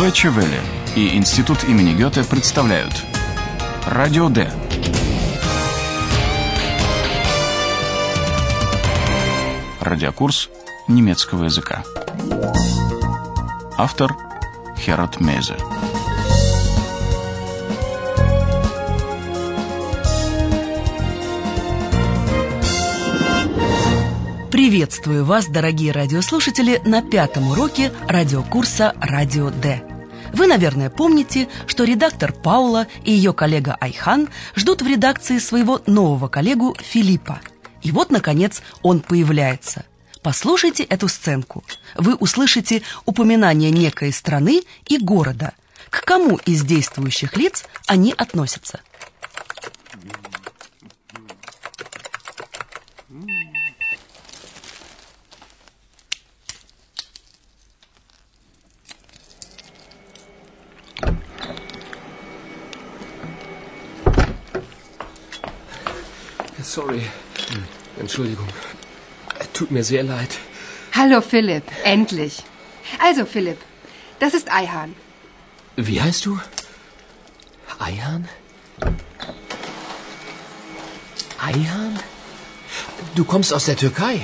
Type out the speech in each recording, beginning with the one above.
Deutsche Welle и Институт имени Гёте представляют Радио Д. Радиокурс немецкого языка. Автор Херат Мейзе. Приветствую вас, дорогие радиослушатели, на пятом уроке радиокурса «Радио Д». Вы, наверное, помните, что редактор Паула и ее коллега Айхан ждут в редакции своего нового коллегу Филиппа. И вот, наконец, он появляется. Послушайте эту сценку. Вы услышите упоминание некой страны и города. К кому из действующих лиц они относятся? Sorry. Entschuldigung. Tut mir sehr leid. Hallo Philipp, endlich. Also Philipp, das ist Eihan. Wie heißt du? Eihan? Eihan? Du kommst aus der Türkei?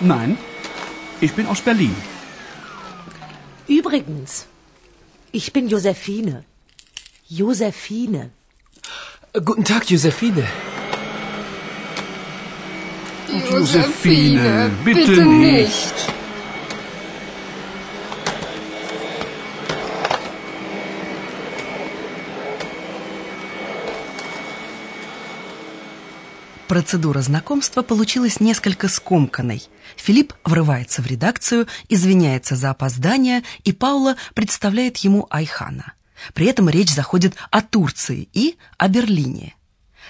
Nein, ich bin aus Berlin. Übrigens, ich bin Josephine. Josephine. Guten Tag, Josephine. Josephine, bitte nicht. Процедура знакомства получилась несколько скомканной. Филипп врывается в редакцию, извиняется за опоздание, и Паула представляет ему Айхана. При этом речь заходит о Турции и о Берлине.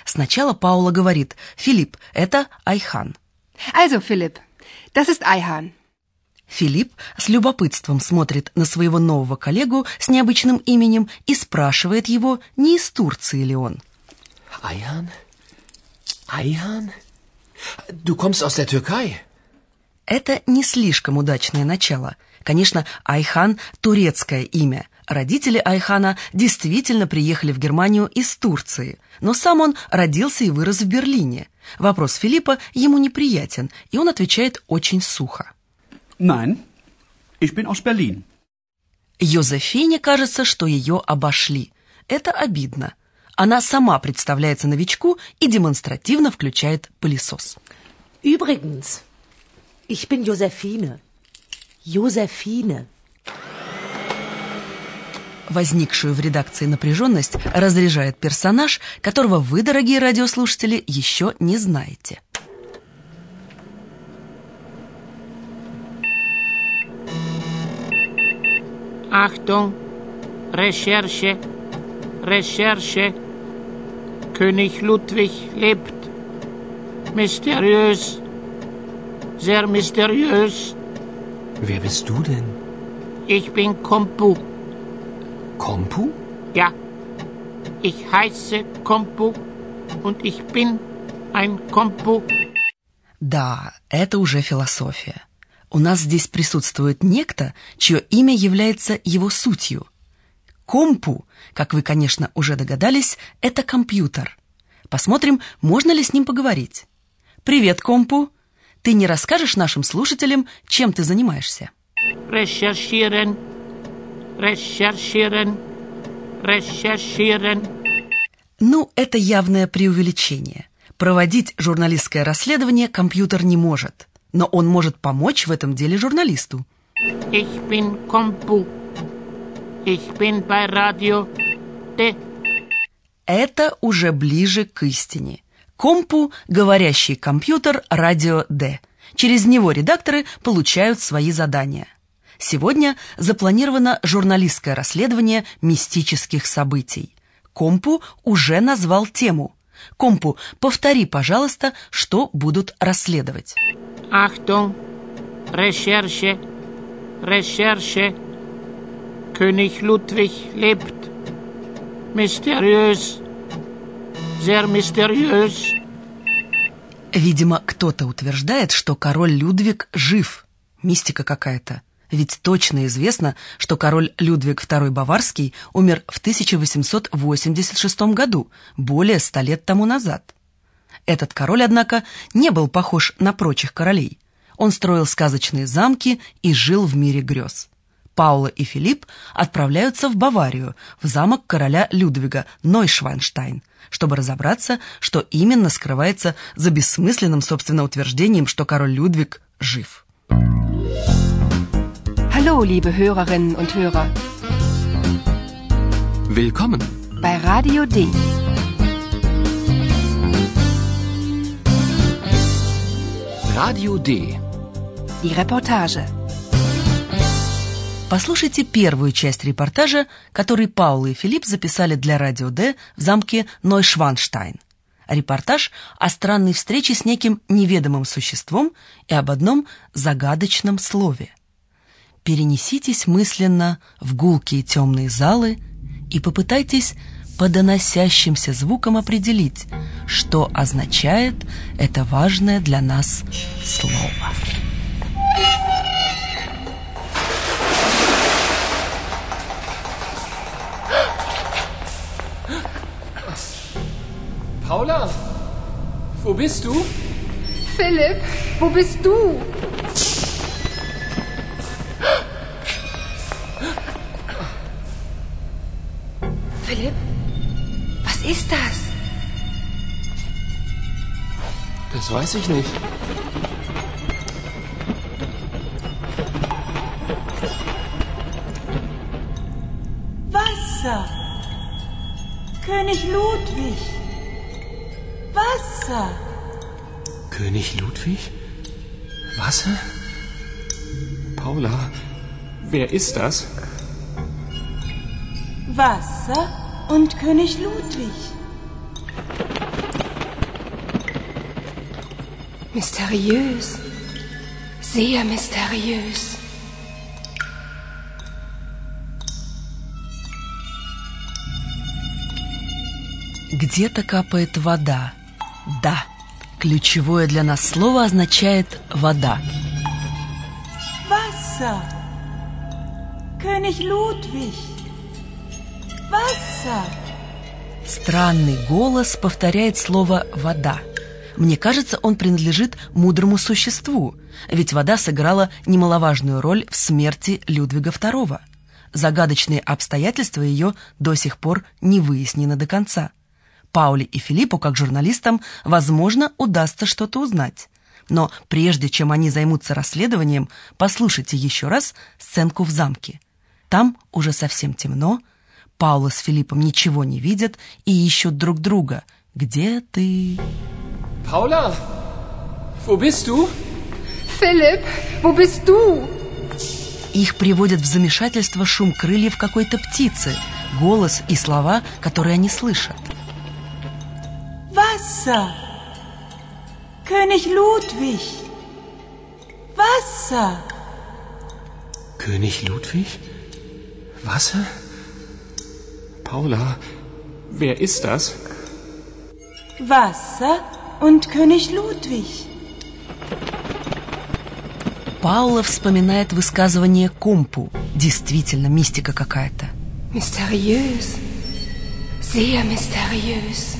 Сначала Паула говорит «Филипп, это Айхан». Also Philipp, das ist Eihan. Филипп с любопытством смотрит на своего нового коллегу с необычным именем и спрашивает его, не из Турции ли он. Eihan? Eihan? Du kommst aus der Türkei? Это не слишком удачное начало. Конечно, Айхан – турецкое имя. Родители Айхана действительно приехали в Германию из Турции, но сам он родился и вырос в Берлине. Вопрос Филиппа ему неприятен, и он отвечает очень сухо. Nein, ich bin aus Berlin. Йозефине кажется, что ее обошли. Это обидно. Она сама представляется новичку и демонстративно включает пылесос. Übrigens, ich bin Josephine. Josephine. Возникшую в редакции напряженность разряжает персонаж, которого вы, дорогие радиослушатели, еще не знаете. Achtung, Recherche, Recherche. König Ludwig lebt. Mysteriös, sehr mysteriös. Wer bist du denn? Ich bin Kompu. Kompu? Ja, ich heiße Kompu und ich bin ein Kompu. Да, это уже философия. У нас здесь присутствует некто, чье имя является его сутью. Компу, как вы, конечно, уже догадались, это компьютер. Посмотрим, можно ли с ним поговорить. Привет, Компу. Ты не расскажешь нашим слушателям, чем ты занимаешься? Recherchieren, recherchieren, recherchieren. Ну, это явное преувеличение. Проводить журналистское расследование компьютер не может. Но он может помочь в этом деле журналисту. Ich bin Kompu. Ich bin bei Radio D. Это уже ближе к истине. Компу – говорящий компьютер радио Д. Через него редакторы получают свои задания. Сегодня запланировано журналистское расследование мистических событий. Компу уже назвал тему. Компу, повтори, пожалуйста, что будут расследовать. Achtung, Recherche, Recherche. König Ludwig lebt. Mysteriös, sehr mysteriös. Видимо, кто-то утверждает, что король Людвиг жив. Мистика какая-то. Ведь точно известно, что король Людвиг II Баварский умер в 1886 году, более ста лет тому назад. Этот король, однако, не был похож на прочих королей. Он строил сказочные замки и жил в мире грез. Паула и Филипп отправляются в Баварию, в замок короля Людвига Нойшвайнштайн, чтобы разобраться, что именно скрывается за бессмысленным, собственно, утверждением, что король Людвиг жив. Hallo, liebe Hörerinnen und Hörer. Willkommen. Bei Radio D. Radio D. Die Reportage. Послушайте первую часть репортажа, который Паула и Филипп записали для Радио Д в замке Нойшванштайн. Репортаж о странной встрече с неким неведомым существом и об одном загадочном слове. Перенеситесь мысленно в гулкие темные залы и попытайтесь по доносящимся звукам определить, что означает это важное для нас слово. Paula, wo bist du? Philipp, wo bist du? Philipp, was ist das? Das weiß ich nicht. Wasser. König Ludwig. Wasser. König Ludwig? Wasser? Paula, wer ist das? Wasser und König Ludwig. Mysteriös. Sehr mysteriös. Где-то капает вода. Да, ключевое для нас слово означает «вода». Wasser. König Ludwig. Wasser. Странный голос повторяет слово «вода». Мне кажется, он принадлежит мудрому существу, ведь вода сыграла немаловажную роль в смерти Людвига II. Загадочные обстоятельства ее до сих пор не выяснены до конца. Пауле и Филиппу, как журналистам, возможно, удастся что-то узнать. Но прежде чем они займутся расследованием, послушайте еще раз сценку в замке. Там уже совсем темно, Паула с Филиппом ничего не видят и ищут друг друга. «Где ты?» Paula, wo bist du? Philipp, wo bist du? Их приводят в замешательство шум крыльев какой-то птицы, голос и слова, которые они слышат. Wasser. König Ludwig. Wasser. König Ludwig? Wasser? Paula, wer ist das? Wasser und König Ludwig. Паула вспоминает высказывание Компу. Действительно, мистика какая-то. Mysteriös. Sehr mysteriös.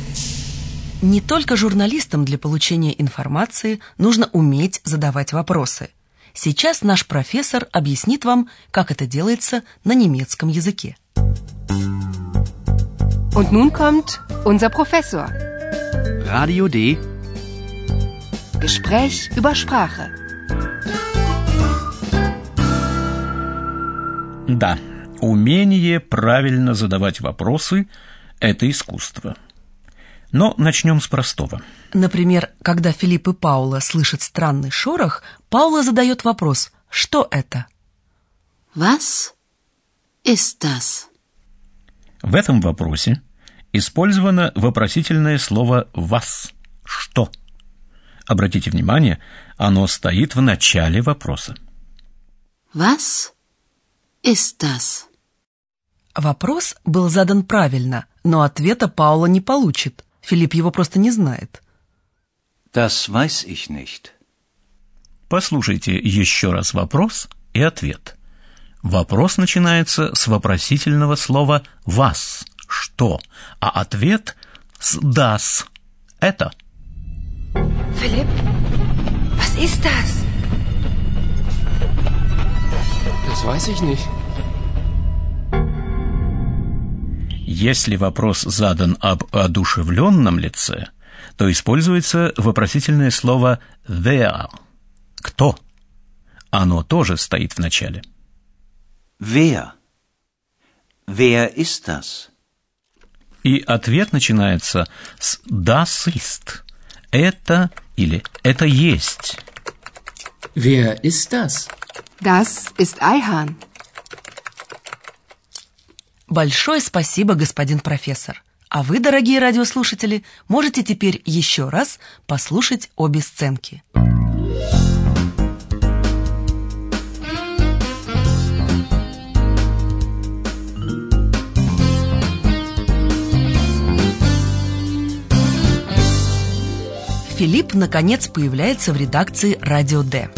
Не только журналистам для получения информации нужно уметь задавать вопросы. Сейчас наш профессор объяснит вам, как это делается на немецком языке. Und nun kommt unser Professor. Radio D. Gespräch über Sprache. Да, умение правильно задавать вопросы – это искусство. Но начнем с простого. Например, когда Филипп и Паула слышат странный шорох, Паула задает вопрос «Что это?». Was ist das? В этом вопросе использовано вопросительное слово «вас» – «что?». Обратите внимание, оно стоит в начале вопроса. Was ist das? Вопрос был задан правильно, но ответа Паула не получит. Филипп его просто не знает. Das weiß ich nicht. Послушайте еще раз вопрос и ответ. Вопрос начинается с вопросительного слова «вас» – «что», а ответ с «das» – «это». Philipp, was ist das? Das weiß ich nicht. Если вопрос задан об одушевленном лице, то используется вопросительное слово «there» – «кто?». Оно тоже стоит в начале. Wer? Wer ist das? И ответ начинается с «das ist» – «это» или «это есть». Wer ist das? Das ist Eihan. Большое спасибо, господин профессор. А вы, дорогие радиослушатели, можете теперь еще раз послушать обе сценки. Филипп, наконец, появляется в редакции «Радио Д».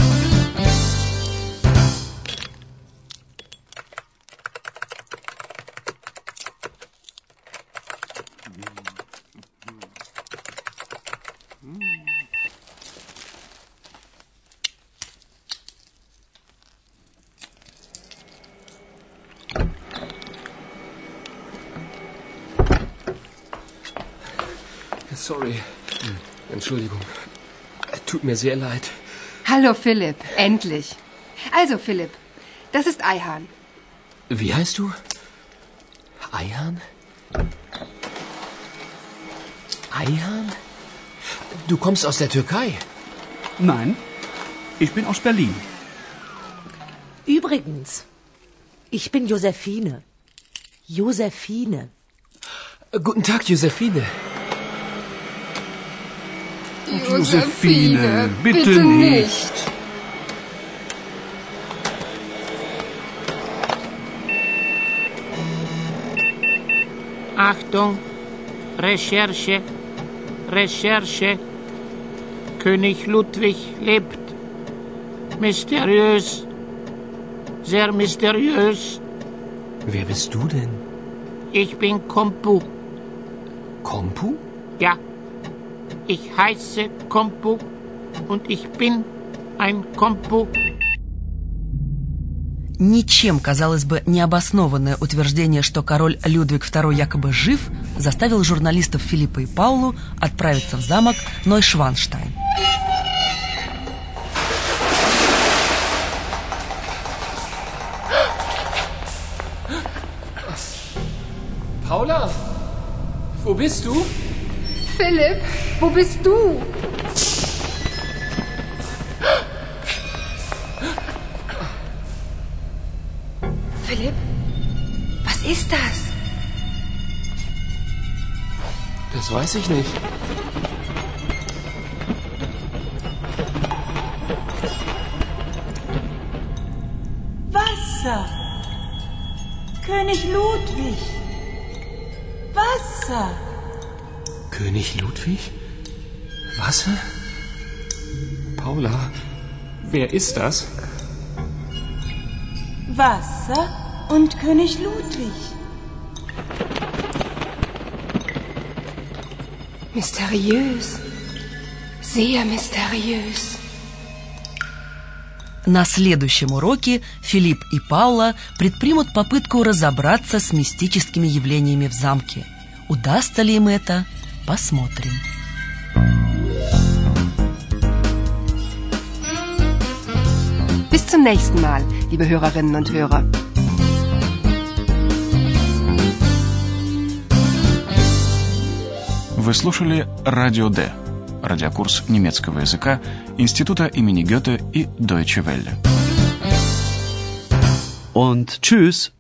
mir sehr leid. Hallo Philipp, endlich. Also Philipp, das ist Eihan. Wie heißt du? Eihan? Eihan? Du kommst aus der Türkei. Nein, ich bin aus Berlin. Übrigens, ich bin Josephine. Josephine. Guten Tag, Josephine. Josephine, bitte nicht. Achtung, Recherche, Recherche. König Ludwig lebt. Mysteriös, sehr mysteriös. Wer bist du denn? Ich bin Kompu. Kompu? Ja, ich heiße Kompu und ich bin ein Kompu. Ничем, казалось бы, необоснованное утверждение, что король Людвиг II якобы жив, заставил журналистов Филиппа и Паулу отправиться в замок Нойшванштайн. Paula? Wo bist du? Philipp, wo bist du? Philipp, was ist das? Das weiß ich nicht. Wasser. König Ludwig. Wasser. König Ludwig? Wasser? Paula, wer ist das? Wasser und König Ludwig. Mysteriös. Sehr mysteriös. На следующем уроке Филипп и Паула предпримут попытку разобраться с мистическими явлениями в замке. Удастся ли им это, посмотрим. Bis zum nächsten Mal, liebe Hörerinnen und Hörer. Вы слушали «Радио Д» – радиокурс немецкого языка Института имени Гёте и Deutsche Welle. Und tschüss.